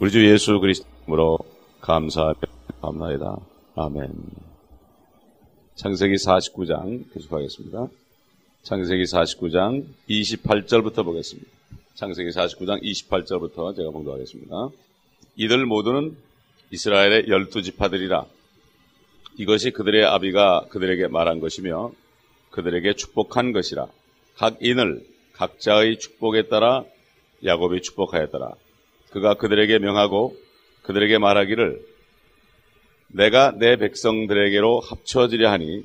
우리 주 예수 그리스도로 감사합니다. 아멘. 창세기 49장 계속하겠습니다. 창세기 49장 28절부터 보겠습니다. 창세기 49장 28절부터 제가 봉독하겠습니다. 이들 모두는 이스라엘의 열두 지파들이라 이것이 그들의 아비가 그들에게 말한 것이며 그들에게 축복한 것이라 각 인을 각자의 축복에 따라 야곱이 축복하였더라. 그가 그들에게 명하고 그들에게 말하기를 내가 내 백성들에게로 합쳐지려 하니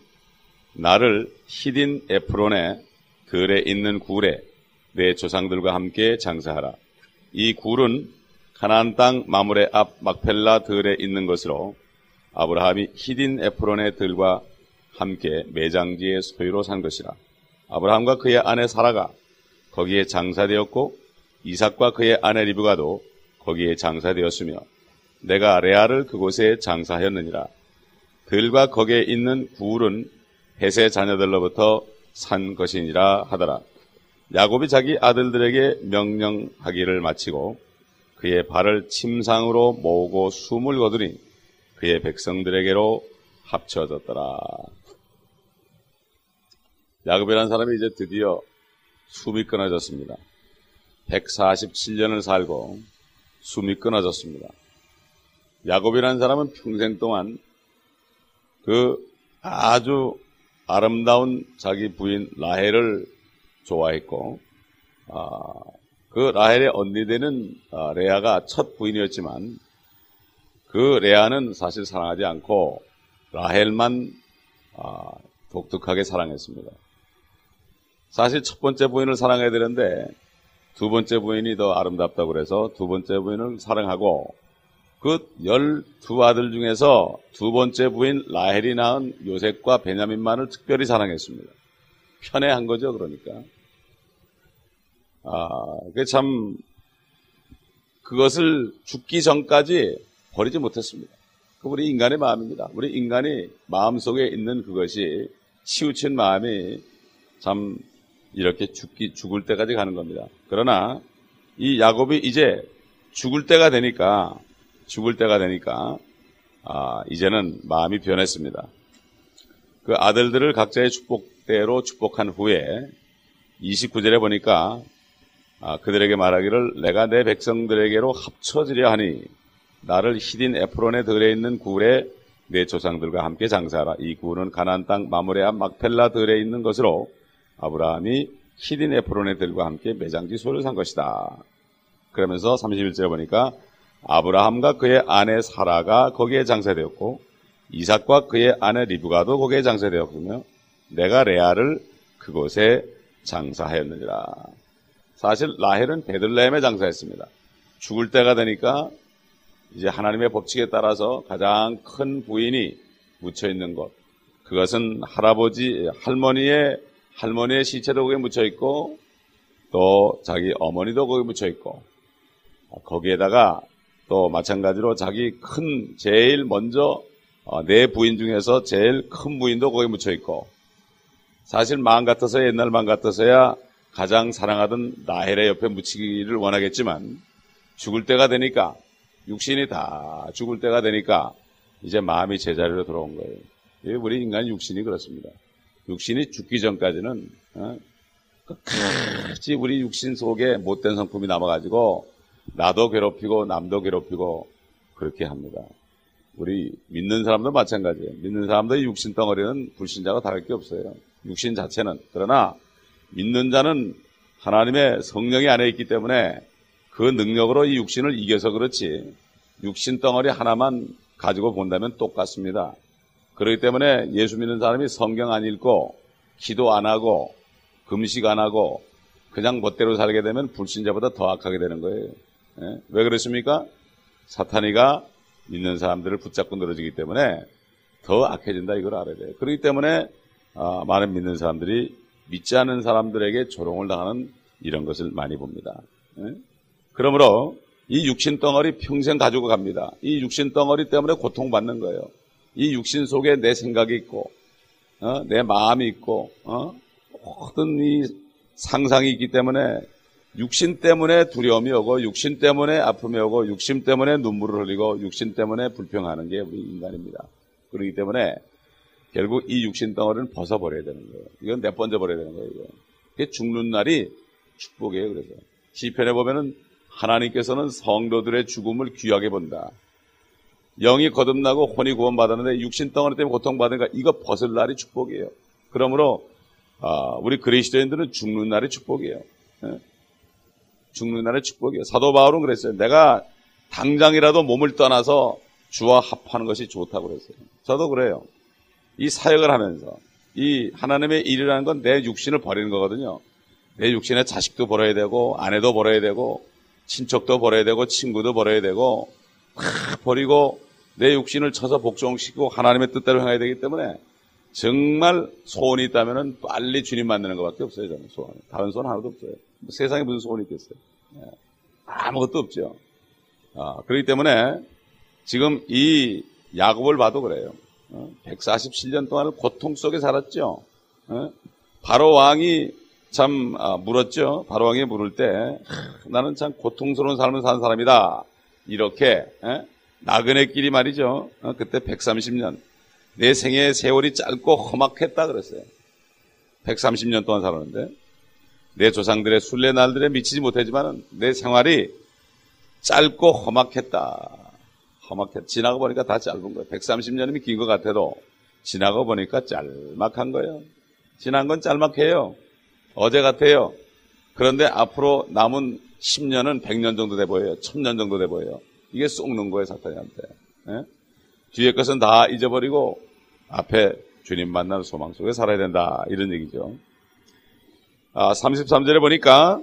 나를 힛인 에프론의 들에 있는 굴에 내 조상들과 함께 장사하라. 이 굴은 가나안 땅 마므레 앞 막펠라 들에 있는 것으로 아브라함이 힛인 에프론의 들과 함께 매장지의 소유로 산 것이라. 아브라함과 그의 아내 사라가 거기에 장사되었고 이삭과 그의 아내 리브가도 거기에 장사되었으며 내가 레아를 그곳에 장사하였느니라. 들과 거기에 있는 굴은 햇의 자녀들로부터 산 것이니라 하더라. 야곱이 자기 아들들에게 명령하기를 마치고 그의 발을 침상으로 모으고 숨을 거두니 그의 백성들에게로 합쳐졌더라. 야곱이라는 사람이 이제 드디어 숨이 끊어졌습니다. 147년을 살고 숨이 끊어졌습니다. 야곱이라는 사람은 평생 동안 그 아주 아름다운 자기 부인 라헬을 좋아했고, 아, 그 라헬의 언니 되는 아, 레아가 첫 부인이었지만, 그 레아는 사실 사랑하지 않고 라헬만 아, 독특하게 사랑했습니다. 사실 첫 번째 부인을 사랑해야 되는데 두 번째 부인이 더 아름답다고 그래서 두 번째 부인을 사랑하고 그 열두 아들 중에서 두 번째 부인 라헬이 낳은 요셉과 베냐민만을 특별히 사랑했습니다. 편애한 거죠, 그러니까. 아, 그게 참, 그것을 죽기 전까지 버리지 못했습니다. 그 우리 인간의 마음입니다. 우리 인간이 마음 속에 있는 그것이 치우친 마음이 참 이렇게 죽기, 죽을 때까지 가는 겁니다. 그러나 이 야곱이 이제 죽을 때가 되니까, 죽을 때가 되니까, 아, 이제는 마음이 변했습니다. 그 아들들을 각자의 축복대로 축복한 후에 29절에 보니까 아, 그들에게 말하기를 내가 내 백성들에게로 합쳐지려 하니 나를 힛인 에프론에 들에 있는 굴에 내 조상들과 함께 장사하라. 이 굴은 가나안 땅 마므레 앞 막펠라 들에 있는 것으로 아브라함이 힛인 에프론의 들과 함께 매장지 소유로 산 것이다. 그러면서 31절에 보니까 아브라함과 그의 아내 사라가 거기에 장사되었고 이삭과 그의 아내 리브가도 거기에 장사되었으며 내가 레아를 그곳에 장사하였느니라. 사실 라헬은 베들레헴에 장사했습니다. 죽을 때가 되니까 이제 하나님의 법칙에 따라서 가장 큰 부인이 묻혀 있는 곳. 그것은 할아버지, 할머니의 할머니의 시체도 거기에 묻혀 있고 또 자기 어머니도 거기에 묻혀 있고 거기에다가 또 마찬가지로 자기 큰 제일 먼저 내 어, 부인 중에서 제일 큰 부인도 거기에 묻혀 있고 사실 마음 같아서 옛날 마음 같아서야 가장 사랑하던 라헬의 옆에 묻히기를 원하겠지만 죽을 때가 되니까 육신이 다 죽을 때가 되니까 이제 마음이 제자리로 들어온 거예요. 우리 인간 육신이 그렇습니다. 육신이 죽기 전까지는 어? 끝까지 우리 육신 속에 못된 성품이 남아가지고 나도 괴롭히고 남도 괴롭히고 그렇게 합니다. 우리 믿는 사람도 마찬가지예요. 믿는 사람들의 육신 덩어리는 불신자가 다를 게 없어요. 육신 자체는 그러나 믿는 자는 하나님의 성령이 안에 있기 때문에 그 능력으로 이 육신을 이겨서 그렇지 육신 덩어리 하나만 가지고 본다면 똑같습니다. 그렇기 때문에 예수 믿는 사람이 성경 안 읽고 기도 안 하고 금식 안 하고 그냥 멋대로 살게 되면 불신자보다 더 악하게 되는 거예요. 예? 왜 그렇습니까? 사탄이가 믿는 사람들을 붙잡고 늘어지기 때문에 더 악해진다 이걸 알아야 돼요. 그렇기 때문에 어, 많은 믿는 사람들이 믿지 않는 사람들에게 조롱을 당하는 이런 것을 많이 봅니다. 예? 그러므로 이 육신 덩어리 평생 가지고 갑니다. 이 육신 덩어리 때문에 고통받는 거예요. 이 육신 속에 내 생각이 있고, 어? 내 마음이 있고, 어? 모든 이 상상이 있기 때문에 육신 때문에 두려움이 오고 육신 때문에 아픔이 오고 육신 때문에 눈물을 흘리고 육신 때문에 불평하는 게 우리 인간입니다. 그렇기 때문에 결국 이 육신 덩어리는 벗어버려야 되는 거예요. 이건 내번져 버려야 되는 거예요. 이거. 그게 죽는 날이 축복이에요. 그래서 시편에 보면은 하나님께서는 성도들의 죽음을 귀하게 본다. 영이 거듭나고 혼이 구원받았는데 육신 덩어리 때문에 고통받으니까 이거 벗을 날이 축복이에요. 그러므로 아, 우리 그리스도인들은 죽는 날이 축복이에요. 예? 죽는 날의 축복이에요. 사도 바울은 그랬어요. 내가 당장이라도 몸을 떠나서 주와 합하는 것이 좋다고 그랬어요. 저도 그래요. 이 사역을 하면서 이 하나님의 일이라는 건 내 육신을 버리는 거거든요. 내 육신에 자식도 버려야 되고 아내도 버려야 되고 친척도 버려야 되고 친구도 버려야 되고 다 버리고 내 육신을 쳐서 복종시키고 하나님의 뜻대로 행해야 되기 때문에 정말 소원이 있다면 빨리 주님 만나는 것밖에 없어요. 저는 소원. 다른 소원 하나도 없어요. 뭐 세상에 무슨 소원이 있겠어요? 예. 아무것도 없죠. 아, 그렇기 때문에 지금 이 야곱을 봐도 그래요. 147년 어? 동안을 고통 속에 살았죠. 어? 바로 왕이 참 아, 물었죠. 바로 왕이 물을 때 나는 참 고통스러운 삶을 사는 사람이다. 이렇게 예? 나그네 길이 말이죠. 어, 그때 130년 내 생의 세월이 짧고 험악했다 그랬어요. 130년 동안 살았는데 내 조상들의 순례 날들에 미치지 못했지만 내 생활이 짧고 험악했다. 험악했. 지나고 보니까 다 짧은 거예요. 130년이면 긴 것 같아도 지나고 보니까 짤막한 거예요. 지난 건 짤막해요. 어제 같아요. 그런데 앞으로 남은 10년은 100년 정도 돼 보여요. 1000년 정도 돼 보여요. 이게 쏙는 거예요, 사탄이한테. 예? 뒤에 것은 다 잊어버리고 앞에 주님 만나는 소망 속에 살아야 된다. 이런 얘기죠. 아, 33절에 보니까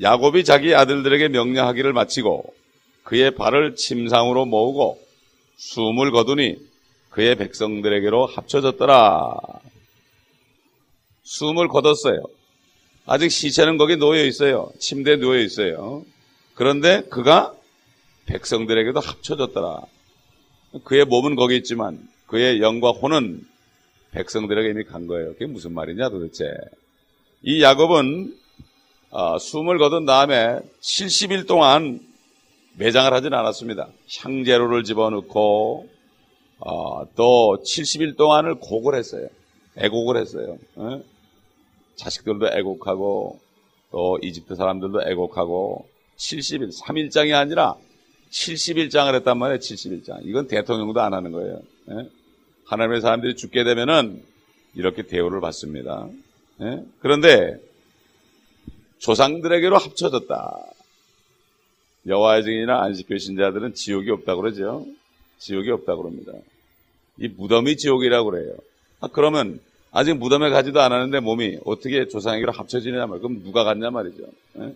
야곱이 자기 아들들에게 명령하기를 마치고 그의 발을 침상으로 모으고 숨을 거두니 그의 백성들에게로 합쳐졌더라. 숨을 거뒀어요. 아직 시체는 거기 놓여 있어요. 침대에 누워 있어요. 그런데 그가 백성들에게도 합쳐졌더라. 그의 몸은 거기 있지만 그의 영과 혼은 백성들에게 이미 간 거예요. 그게 무슨 말이냐 도대체. 이 야곱은 어, 숨을 거둔 다음에 70일 동안 매장을 하진 않았습니다. 향재료를 집어넣고 어, 또 70일 동안을 곡을 했어요. 애곡을 했어요. 어? 자식들도 애곡하고 또 이집트 사람들도 애곡하고 70일, 3일장이 아니라 70일장을 했단 말이에요. 70일장. 이건 대통령도 안 하는 거예요. 예? 하나님의 사람들이 죽게 되면은 이렇게 대우를 받습니다. 예? 그런데 조상들에게로 합쳐졌다. 여호와의 증인이나 안식교 신자들은 지옥이 없다고 그러죠. 지옥이 없다고 그럽니다. 이 무덤이 지옥이라고 그래요. 아, 그러면 아직 무덤에 가지도 않았는데 몸이 어떻게 조상에게로 합쳐지느냐 말 그럼 누가 갔냐 말이죠. 예?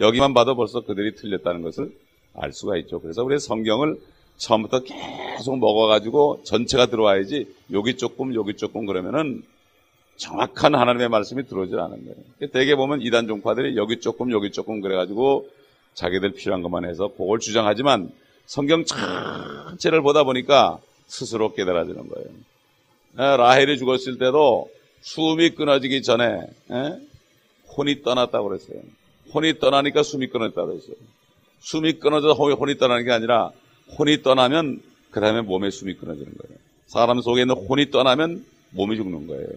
여기만 봐도 벌써 그들이 틀렸다는 것을 알 수가 있죠. 그래서 우리 성경을 처음부터 계속 먹어가지고 전체가 들어와야지 여기 조금 여기 조금 그러면은 정확한 하나님의 말씀이 들어오질 않은 거예요. 대개 보면 이단 종파들이 여기 조금 여기 조금 그래가지고 자기들 필요한 것만 해서 그걸 주장하지만 성경 전체를 보다 보니까 스스로 깨달아지는 거예요. 예, 라헬이 죽었을 때도 숨이 끊어지기 전에 에? 혼이 떠났다고 그랬어요. 혼이 떠나니까 숨이 끊었다고 그랬어요. 숨이 끊어져서 혼이 떠나는 게 아니라 혼이 떠나면 그 다음에 몸에 숨이 끊어지는 거예요. 사람 속에 있는 혼이 떠나면 몸이 죽는 거예요.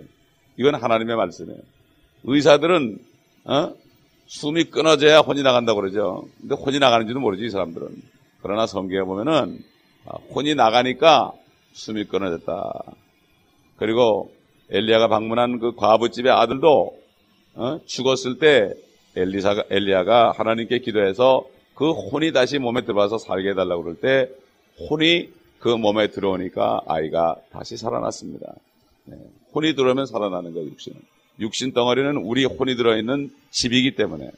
이건 하나님의 말씀이에요. 의사들은 어? 숨이 끊어져야 혼이 나간다고 그러죠. 근데 혼이 나가는지도 모르지 이 사람들은. 그러나 성경에 보면은 아, 혼이 나가니까 숨이 끊어졌다. 그리고 엘리야가 방문한 그 과부집의 아들도 어? 죽었을 때 엘리사가 엘리야가 하나님께 기도해서 그 혼이 다시 몸에 들어와서 살게 해달라고 그럴 때 혼이 그 몸에 들어오니까 아이가 다시 살아났습니다. 네. 혼이 들어오면 살아나는 거예요, 육신은. 육신 덩어리는 우리 혼이 들어있는 집이기 때문에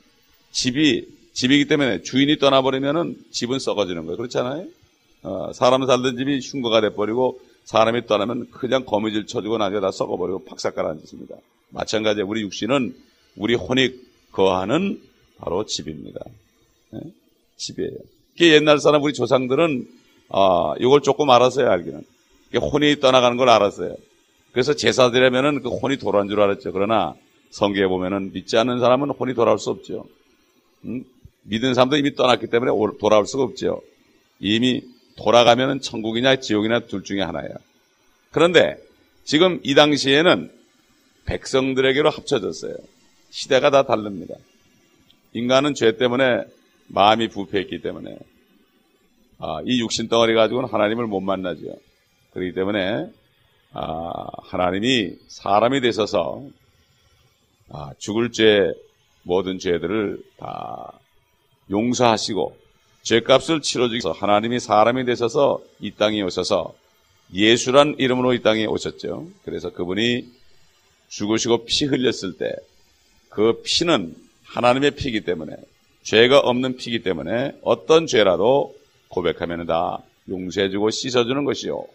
집이 집이기 때문에 주인이 떠나버리면은 집은 썩어지는 거예요. 그렇잖아요. 어, 사람 살던 집이 흉거가 돼버리고 사람이 떠나면 그냥 거미줄 쳐주고 나중에 다 썩어버리고 박삭 가라앉습니다. 마찬가지로 우리 육신은 우리 혼이 거하는 바로 집입니다. 네? 집이에요. 그 옛날 사람 우리 조상들은 아, 이걸 조금 알았어요, 알기는. 혼이 떠나가는 걸 알았어요. 그래서 제사 드리면은 그 혼이 돌아온 줄 알았죠. 그러나 성경에 보면은 믿지 않는 사람은 혼이 돌아올 수 없죠. 음? 믿은 사람도 이미 떠났기 때문에 돌아올 수가 없죠. 이미 돌아가면 천국이냐 지옥이냐 둘 중에 하나야. 그런데 지금 이 당시에는 백성들에게로 합쳐졌어요. 시대가 다 다릅니다. 인간은 죄 때문에 마음이 부패했기 때문에 아, 이 육신 덩어리 가지고는 하나님을 못 만나죠. 그렇기 때문에 아, 하나님이 사람이 되셔서 아, 죽을 죄 모든 죄들을 다 용서하시고 죄값을 치러주셔서 하나님이 사람이 되셔서 이 땅에 오셔서 예수란 이름으로 이 땅에 오셨죠. 그래서 그분이 죽으시고 피 흘렸을 때 그 피는 하나님의 피이기 때문에 죄가 없는 피이기 때문에 어떤 죄라도 고백하면 다 용서해주고 씻어주는 것이요.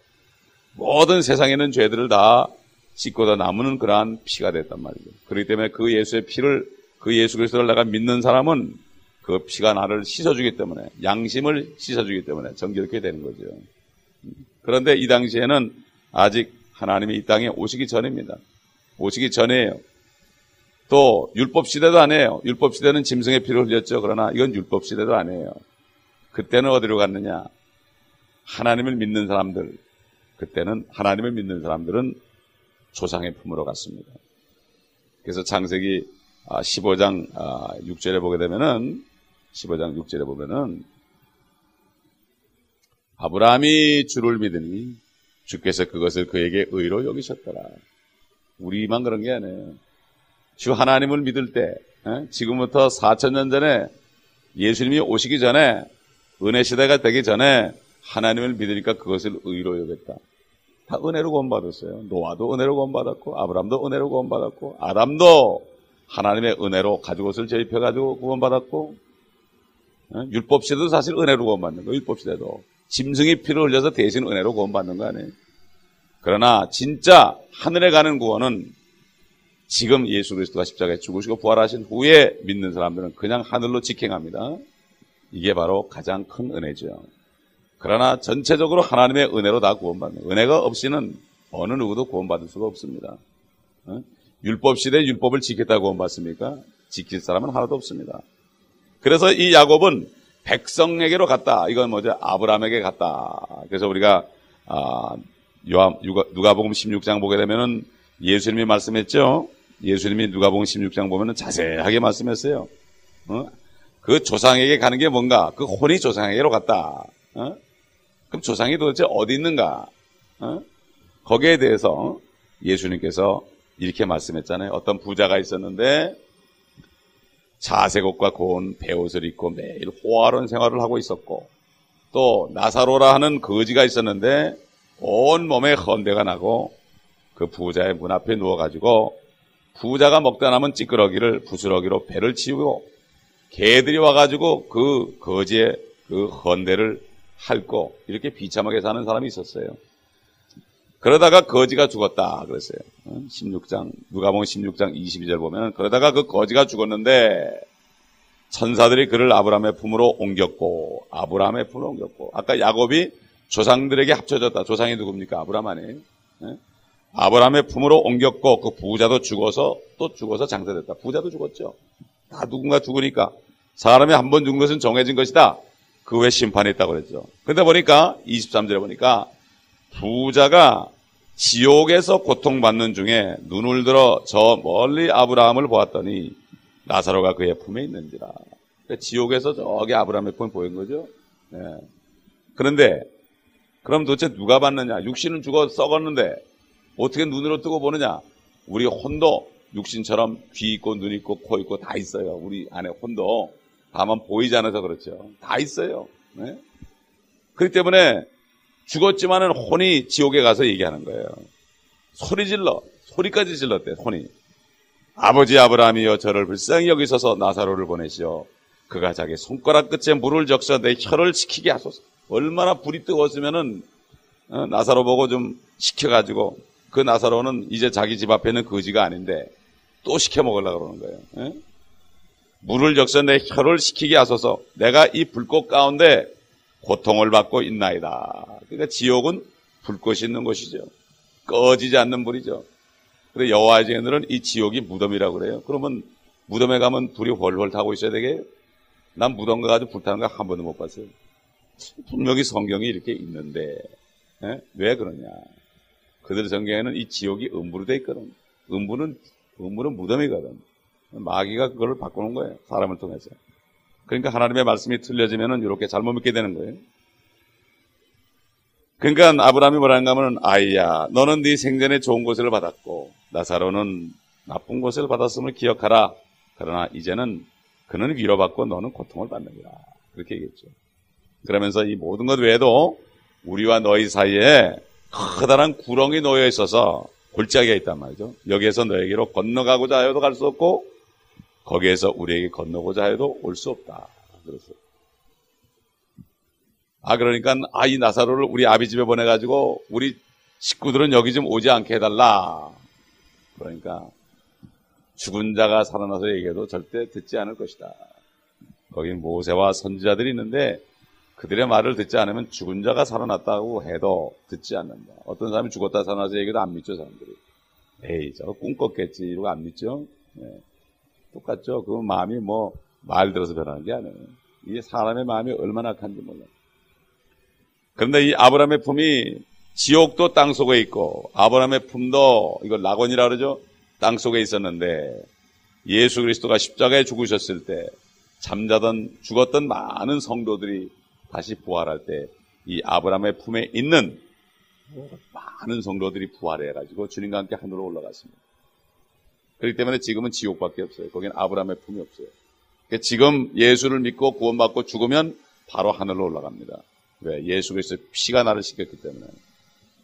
모든 세상에 있는 죄들을 다 씻고 다 남는 그러한 피가 됐단 말이죠. 그렇기 때문에 그 예수의 피를 그 예수 그리스도를 내가 믿는 사람은 그 피가 나를 씻어주기 때문에 양심을 씻어주기 때문에 정결케 되는 거죠. 그런데 이 당시에는 아직 하나님이 이 땅에 오시기 전입니다. 오시기 전에요. 또 율법 시대도 아니에요. 율법 시대는 짐승의 피를 흘렸죠. 그러나 이건 율법 시대도 아니에요. 그때는 어디로 갔느냐? 하나님을 믿는 사람들, 그때는 하나님을 믿는 사람들은 조상의 품으로 갔습니다. 그래서 창세기 15장 아, 6절에 아, 보게 되면은 15장 6절에 보면은 아브라함이 주를 믿으니 주께서 그것을 그에게 의로 여기셨더라. 우리만 그런 게 아니에요. 주 하나님을 믿을 때 지금부터 4천년 전에 예수님이 오시기 전에 은혜 시대가 되기 전에 하나님을 믿으니까 그것을 의로 여겼다. 다 은혜로 구원받았어요. 노아도 은혜로 구원받았고 아브람도 은혜로 구원받았고 아담도 하나님의 은혜로 가죽옷을 재입혀가지고 구원받았고 율법 시대도 사실 은혜로 구원받는 거 율법 시대도 짐승이 피를 흘려서 대신 은혜로 구원받는 거 아니에요. 그러나 진짜 하늘에 가는 구원은 지금 예수 그리스도가 십자가에 죽으시고 부활하신 후에 믿는 사람들은 그냥 하늘로 직행합니다. 이게 바로 가장 큰 은혜죠. 그러나 전체적으로 하나님의 은혜로 다 구원받는 은혜가 없이는 어느 누구도 구원받을 수가 없습니다. 율법 시대 율법을 지켰다고 구원받습니까? 지킬 사람은 하나도 없습니다. 그래서 이 야곱은 백성에게로 갔다. 이건 뭐죠? 아브라함에게 갔다. 그래서 우리가 아, 누가복음 16장 보게 되면은 예수님이 말씀했죠. 예수님이 누가복음 16장 보면은 자세하게 말씀했어요. 어? 그 조상에게 가는 게 뭔가? 그 혼이 조상에게로 갔다. 어? 그럼 조상이 도대체 어디 있는가? 어? 거기에 대해서 예수님께서 이렇게 말씀했잖아요. 어떤 부자가 있었는데 자색 옷과 고운 배옷을 입고 매일 호화로운 생활을 하고 있었고 또 나사로라 하는 거지가 있었는데 온 몸에 헌대가 나고 그 부자의 문 앞에 누워가지고 부자가 먹다 남은 찌끄러기를 부스러기로 배를 치우고 개들이 와가지고 그 거지의 그 헌대를 핥고 이렇게 비참하게 사는 사람이 있었어요. 그러다가 거지가 죽었다 그랬어요. 16장 누가복음 16장 22절 보면 그러다가 그 거지가 죽었는데 천사들이 그를 아브라함의 품으로 옮겼고 아브라함의 품으로 옮겼고 아까 야곱이 조상들에게 합쳐졌다. 조상이 누굽니까? 아브라함 아니에요? 네? 아브라함의 품으로 옮겼고 그 부자도 죽어서 또 죽어서 장사됐다. 부자도 죽었죠. 다 누군가 죽으니까 사람이 한 번 죽은 것은 정해진 것이다. 그 후에 심판이 있다고 그랬죠. 그런데 보니까 23절에 보니까 부자가 지옥에서 고통받는 중에 눈을 들어 저 멀리 아브라함을 보았더니 나사로가 그의 품에 있는지라. 그러니까 지옥에서 저기 아브라함의 품에 보인 거죠. 네. 그런데 그럼 도대체 누가 봤느냐? 육신은 죽어 썩었는데 어떻게 눈으로 뜨고 보느냐? 우리 혼도 육신처럼 귀 있고 눈 있고 코 있고 다 있어요. 우리 안에 혼도 다만 보이지 않아서 그렇죠. 다 있어요. 네? 그렇기 때문에 죽었지만은 혼이 지옥에 가서 얘기하는 거예요. 소리 질러. 소리까지 질렀대, 혼이. 아버지 아브라함이여 저를 불쌍히 여기서서 나사로를 보내시오. 그가 자기 손가락 끝에 물을 적셔 내 혀를 식히게 하소서. 얼마나 불이 뜨거웠으면은 어, 나사로 보고 좀 식혀가지고 그 나사로는 이제 자기 집 앞에 는 거지가 아닌데 또 시켜 먹으려고 그러는 거예요. 에? 물을 적셔 내 혀를 식히게 하소서. 내가 이 불꽃 가운데 고통을 받고 있나이다. 그러니까 지옥은 불꽃이 있는 곳이죠. 꺼지지 않는 불이죠. 그래 여호와의 증인들은 이 지옥이 무덤이라고 그래요. 그러면 무덤에 가면 불이 훨훨 타고 있어야 되게 난 무덤 가가지고 불타는 거 한 번도 못 봤어요. 분명히 성경이 이렇게 있는데 에? 왜 그러냐? 그들 성경에는 이 지옥이 음부로 돼 있거든. 음부는 음부는 무덤이거든. 마귀가 그걸 바꾸는 거예요. 사람을 통해서. 그러니까 하나님의 말씀이 틀려지면은 이렇게 잘못 믿게 되는 거예요. 그러니까 아브라함이 뭐라는가 하면 아이야 너는 네 생전에 좋은 것을 받았고 나사로는 나쁜 것을 받았음을 기억하라. 그러나 이제는 그는 위로받고 너는 고통을 받는다. 그렇게 얘기했죠. 그러면서 이 모든 것 외에도 우리와 너희 사이에 커다란 구렁이 놓여 있어서 골짜기가 있단 말이죠. 여기에서 너에게로 건너가고자 하여도 갈 수 없고 거기에서 우리에게 건너고자 해도 올 수 없다. 그랬어요. 아, 그러니까, 아, 이 나사로를 우리 아비 집에 보내가지고, 우리 식구들은 여기 좀 오지 않게 해달라. 그러니까, 죽은 자가 살아나서 얘기해도 절대 듣지 않을 것이다. 거기 모세와 선지자들이 있는데, 그들의 말을 듣지 않으면 죽은 자가 살아났다고 해도 듣지 않는다. 어떤 사람이 죽었다 살아나서 얘기도 안 믿죠, 사람들이. 에이, 저거 꿈 꿨겠지. 이러고 안 믿죠? 네. 똑같죠. 그 마음이 뭐 말 들어서 변하는 게 아니에요. 이게 사람의 마음이 얼마나 악한지 몰라요. 그런데 이 아브라함의 품이 지옥도 땅 속에 있고 아브라함의 품도 이걸 낙원이라 그러죠. 땅 속에 있었는데 예수 그리스도가 십자가에 죽으셨을 때 잠자던 죽었던 많은 성도들이 다시 부활할 때 이 아브라함의 품에 있는 많은 성도들이 부활해 가지고 주님과 함께 하늘로 올라갔습니다. 그렇기 때문에 지금은 지옥밖에 없어요. 거기는 아브라함의 품이 없어요. 그러니까 지금 예수를 믿고 구원받고 죽으면 바로 하늘로 올라갑니다. 왜? 예수 그리스도의 피가 나를 시켰기 때문에.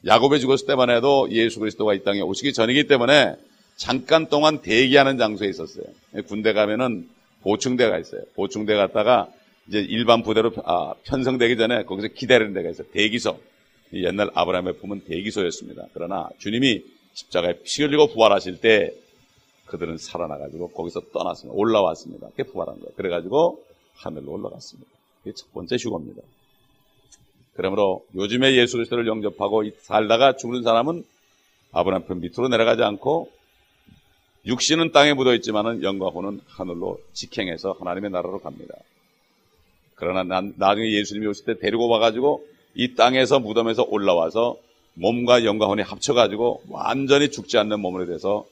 야곱에 죽었을 때만 해도 예수 그리스도가 이 땅에 오시기 전이기 때문에 잠깐 동안 대기하는 장소에 있었어요. 군대 가면은 보충대가 있어요. 보충대 갔다가 이제 일반 부대로 아, 편성되기 전에 거기서 기다리는 데가 있어요. 대기소. 옛날 아브라함의 품은 대기소였습니다. 그러나 주님이 십자가에 피 흘리고 부활하실 때 그들은 살아나가지고 거기서 떠났습니다. 올라왔습니다. 그게 부활한 거예요. 그래가지고 하늘로 올라갔습니다. 그게 첫 번째 휴거입니다. 그러므로 요즘에 예수 그리스도를 영접하고 살다가 죽는 사람은 아브라함 편 밑으로 내려가지 않고 육신은 땅에 묻어 있지만은 영광호는 하늘로 직행해서 하나님의 나라로 갑니다. 그러나 난, 나중에 예수님이 오실 때 데리고 와가지고 이 땅에서 무덤에서 올라와서 몸과 영광혼이 합쳐가지고 완전히 죽지 않는 몸으로 돼서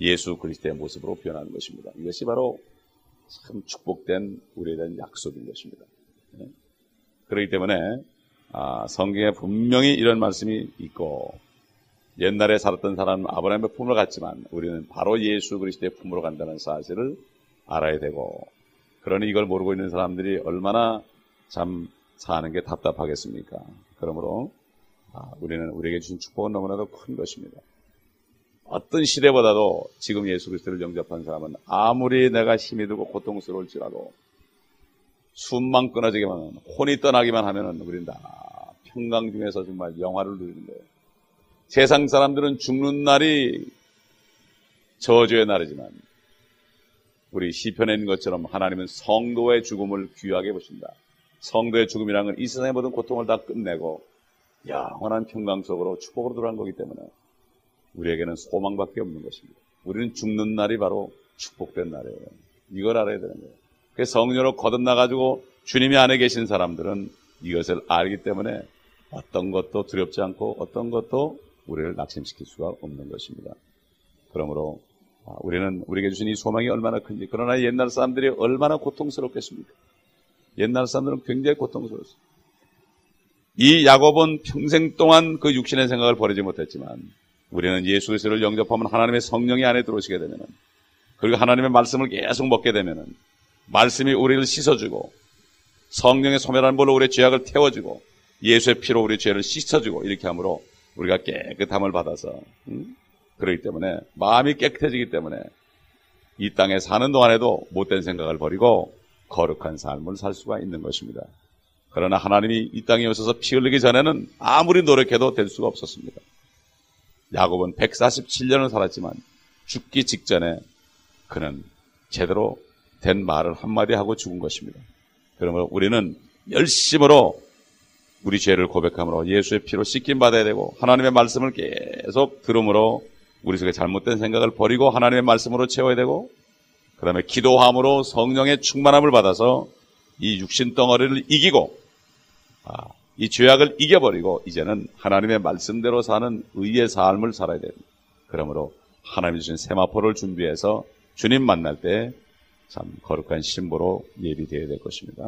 예수 그리스도의 모습으로 변하는 것입니다. 이것이 바로 참 축복된 우리에 대한 약속인 것입니다. 네? 그렇기 때문에 아, 성경에 분명히 이런 말씀이 있고 옛날에 살았던 사람은 아브라함의 품으로 갔지만 우리는 바로 예수 그리스도의 품으로 간다는 사실을 알아야 되고 그러니 이걸 모르고 있는 사람들이 얼마나 참 사는 게 답답하겠습니까? 그러므로 아, 우리는 우리에게 주신 축복은 너무나도 큰 것입니다. 어떤 시대보다도 지금 예수 그리스도를 영접한 사람은 아무리 내가 힘이 들고 고통스러울지라도 숨만 끊어지기만 하면, 혼이 떠나기만 하면은 우리는 다 평강 중에서 정말 영화를 누리는 거예요. 세상 사람들은 죽는 날이 저주의 날이지만 우리 시편에 있는 것처럼 하나님은 성도의 죽음을 귀하게 보신다. 성도의 죽음이라는 건이 세상의 모든 고통을 다 끝내고 영원한 평강 속으로 축복으로 들어간 거기 때문에 우리에게는 소망밖에 없는 것입니다. 우리는 죽는 날이 바로 축복된 날이에요. 이걸 알아야 되는 거예요. 그래서 성령으로 거듭나가지고 주님이 안에 계신 사람들은 이것을 알기 때문에 어떤 것도 두렵지 않고 어떤 것도 우리를 낙심시킬 수가 없는 것입니다. 그러므로 아, 우리는 우리에게 주신 이 소망이 얼마나 큰지 그러나 옛날 사람들이 얼마나 고통스럽겠습니까? 옛날 사람들은 굉장히 고통스러웠어요. 이 야곱은 평생 동안 그 육신의 생각을 버리지 못했지만 우리는 예수 그리스도를 영접하면 하나님의 성령이 안에 들어오시게 되면 그리고 하나님의 말씀을 계속 먹게 되면 말씀이 우리를 씻어주고 성령의 소멸한 볼로 우리의 죄악을 태워주고 예수의 피로 우리의 죄를 씻어주고 이렇게 함으로 우리가 깨끗함을 받아서 음? 그렇기 때문에 마음이 깨끗해지기 때문에 이 땅에 사는 동안에도 못된 생각을 버리고 거룩한 삶을 살 수가 있는 것입니다. 그러나 하나님이 이 땅에 오셔서 피 흘리기 전에는 아무리 노력해도 될 수가 없었습니다. 야곱은 147년을 살았지만 죽기 직전에 그는 제대로 된 말을 한마디 하고 죽은 것입니다. 그러므로 우리는 열심으로 우리 죄를 고백함으로 예수의 피로 씻김 받아야 되고 하나님의 말씀을 계속 들음으로 우리 속에 잘못된 생각을 버리고 하나님의 말씀으로 채워야 되고 그 다음에 기도함으로 성령의 충만함을 받아서 이 육신 덩어리를 이기고 아, 이 죄악을 이겨버리고 이제는 하나님의 말씀대로 사는 의의 삶을 살아야 됩니다. 그러므로 하나님이 주신 세마포를 준비해서 주님 만날 때 참 거룩한 신부로 예비되어야 될 것입니다.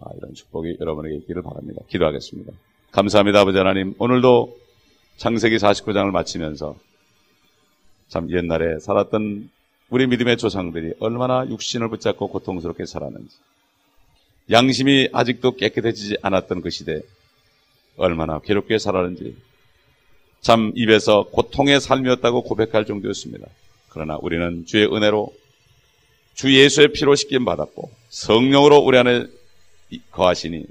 아, 이런 축복이 여러분에게 있기를 바랍니다. 기도하겠습니다. 감사합니다, 아버지 하나님. 오늘도 창세기 49장을 마치면서 참 옛날에 살았던 우리 믿음의 조상들이 얼마나 육신을 붙잡고 고통스럽게 살았는지, 양심이 아직도 깨끗해지지 않았던 그 시대, 얼마나 괴롭게 살았는지, 참 입에서 고통의 삶이었다고 고백할 정도였습니다. 그러나 우리는 주의 은혜로 주 예수의 피로 씻김 받았고 성령으로 우리 안에 거하시니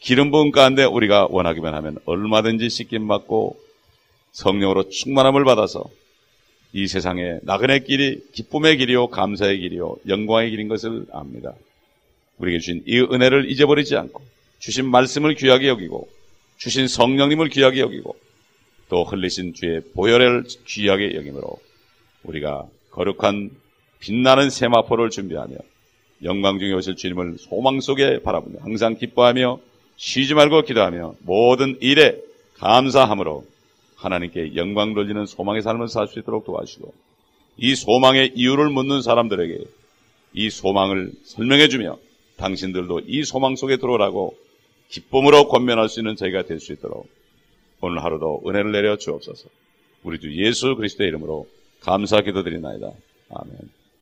기름 부음 가운데 우리가 원하기만 하면 얼마든지 씻김 받고 성령으로 충만함을 받아서 이 세상에 나그네 길이 기쁨의 길이요 감사의 길이요 영광의 길인 것을 압니다. 우리에게 주신 이 은혜를 잊어버리지 않고 주신 말씀을 귀하게 여기고 주신 성령님을 귀하게 여기고 또 흘리신 주의 보혈을 귀하게 여김으로 우리가 거룩한 빛나는 세마포를 준비하며 영광 중에 오실 주님을 소망 속에 바라보며 항상 기뻐하며 쉬지 말고 기도하며 모든 일에 감사함으로 하나님께 영광 돌리는 소망의 삶을 살 수 있도록 도와주시고 이 소망의 이유를 묻는 사람들에게 이 소망을 설명해 주며 당신들도 이 소망 속에 들어오라고 기쁨으로 권면할 수 있는 저희가 될 수 있도록 오늘 하루도 은혜를 내려 주옵소서. 우리 주 예수 그리스도의 이름으로 감사 기도드리나이다. 아멘.